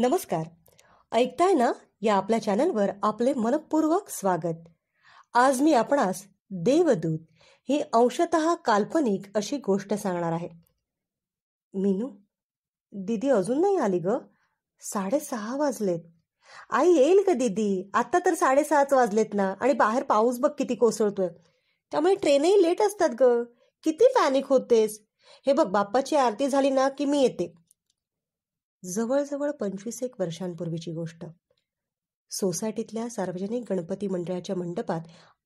नमस्कार. ऐकताय ना या आपल्या चॅनलवर आपले मनपूर्वक स्वागत. आज मी आपणास देवदूत ही अंशत काल्पनिक अशी गोष्ट सांगणार आहे. मीनू दीदी अजून नाही आली ग. साडेसहा वाजलेत. आई येईल का दीदी. आत्ता तर साडेसहाच वाजलेत ना आणि बाहेर पाऊस बघ किती कोसळतोय. त्यामुळे ट्रेनही लेट असतात ग. किती पॅनिक होतेस. हे बघ बाप्पाची आरती झाली ना की मी येते. जवळजवळ पंचवीस एक वर्षांपूर्वीची गोष्ट. सोसायटीतल्या सार्वजनिक गणपती मंडळाच्या मंडपात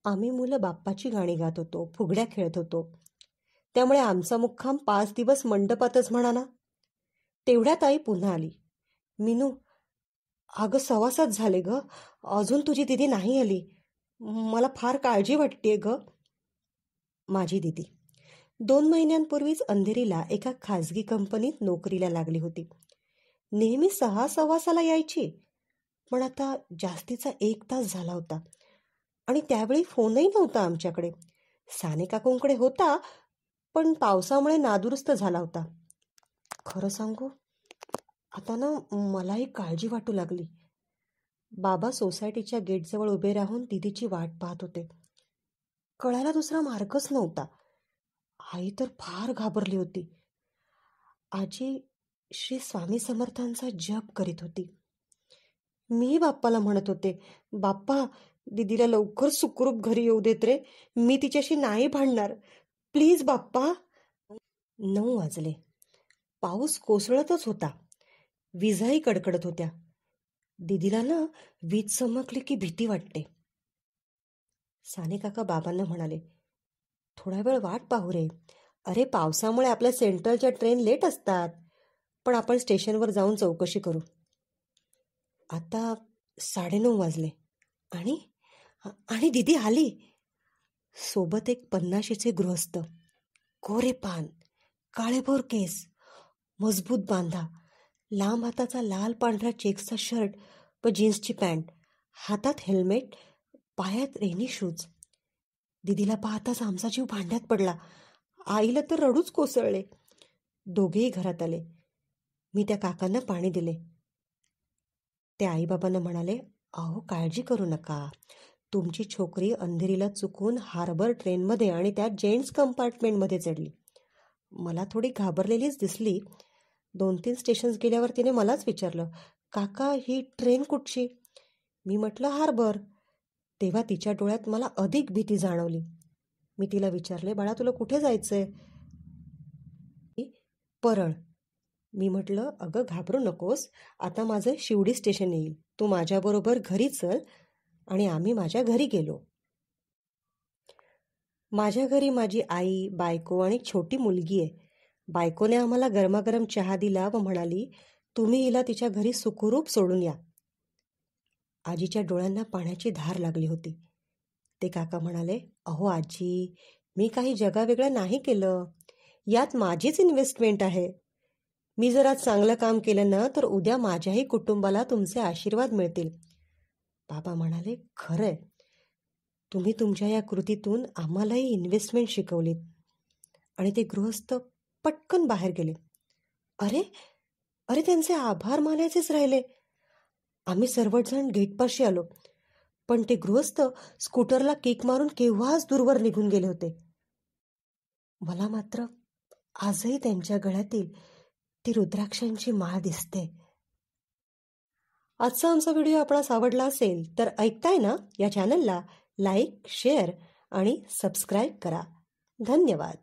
आम्ही मुलं बाप्पाची गाणी गात होतो फुगड्या खेळत होतो. त्यामुळे आमचा मुक्काम पाच दिवस मंडपातच म्हणा ना तेवढ्यात आई पुन्हा आली. मिनू अगं सवासात झाले ग. अजून तुझी दिदी नाही आली. मला फार काळजी वाटते ग. माझी दिदी. दोन महिन्यांपूर्वीच अंधेरीला एका खाजगी कंपनीत नोकरीला लागली होती. नेहमी सहा सव्वासाला यायची. पण आता जास्तीचा एक तास झाला होता. आणि त्यावेळी फोनही नव्हता आमच्याकडे. साने काकूंकडे होता पण पावसामुळे नादुरुस्त झाला होता. खरं सांगू आता ना मलाही काळजी वाटू लागली. बाबा सोसायटीच्या गेटजवळ उभे राहून दिदीची वाट पाहत होते. कळायला दुसरा मार्गच नव्हता. आई तर फार घाबरली होती. आजी श्री स्वामी समर्थांचा जप करीत होती. मी बाप्पाला म्हणत होते बाप्पा दिदीला लवकर सुखरूप घरी येऊ देत रे. मी तिच्याशी नाही भांडणार. प्लीज बाप्पा. नऊ वाजले. पाऊस कोसळतच होता. विजाही कडकडत होत्या. दिदीला ना वीज चमकली की भीती वाटते. साने काका बाबांना म्हणाले थोडा वेळ वाट पाहू रे. अरे पावसामुळे आपल्या सेंट्रलच्या ट्रेन लेट असतात. पण आपण स्टेशनवर जाऊन चौकशी करू. आता साडेनऊ वाजले. आणि? आणि दिदी आली. सोबत एक पन्नाशीचे गृहस्थ. कोरे पान काळेभोर केस मजबूत बांधा लांब हाताचा लाल पांढरा चेक्सचा शर्ट व जीन्सची पॅन्ट हातात हेल्मेट पायात रेनी शूज. दिदीला पाहताच आमचा जीव भांड्यात पडला. आईला तर रडूच कोसळले. दोघेही घरात आले. मी त्या काकांना पाणी दिले. ते आईबाबांना म्हणाले अहो काळजी करू नका. तुमची छोकरी अंधेरीला चुकून हार्बर ट्रेनमध्ये आणि त्या जेंट्स कंपार्टमेंटमध्ये चढली. मला थोडी घाबरलेलीच दिसली. दोन तीन स्टेशन्स गेल्यावर तिने मलाच विचारलं काका ही ट्रेन कुठची? मी म्हटलं हार्बर. तेव्हा तिच्या डोळ्यात मला अधिक भीती जाणवली. मी तिला विचारले बाळा तुला कुठे जायचंय? परळ. मी म्हटलं अगं घाबरू नकोस. आता माझं शिवडी स्टेशन येईल. तू माझ्याबरोबर घरी चल आणि आम्ही माझ्या घरी गेलो. माझ्या घरी माझी आई बायको आणि छोटी मुलगी आहे. बायकोने आम्हाला गरमागरम चहा दिला व म्हणाली तुम्ही हिला तिच्या घरी सुखरूप सोडून या. आजीच्या डोळ्यांना पाण्याची धार लागली होती. ते काका म्हणाले अहो आजी मी काही जगावेगळं नाही केलं. यात माझीच इन्व्हेस्टमेंट आहे. मी जर आज चांगलं काम केलं ना तर उद्या माझ्याही कुटुंबाला तुमचे आशीर्वाद मिळतील. बाबा म्हणाले खरंय. तुम्ही तुमच्या या कृतीतून आम्हालाही इन्व्हेस्टमेंट शिकवलीत. आणि ते गृहस्थ पटकन बाहेर गेले. अरे अरे त्यांचे आभार मानायचेच राहिले. आम्ही सर्वजण गेटपाशी आलो. पण ते गृहस्थ स्कूटरला केक मारून केव्हाच दूरवर निघून गेले होते. मला मात्र आजही त्यांच्या गळ्यातील ती रुद्राक्षांची माळ दिसते. आजचा आमचा व्हिडिओ आपणास आवडला असेल तर ऐकताय ना या चॅनलला लाईक शेअर आणि सबस्क्राईब करा. धन्यवाद.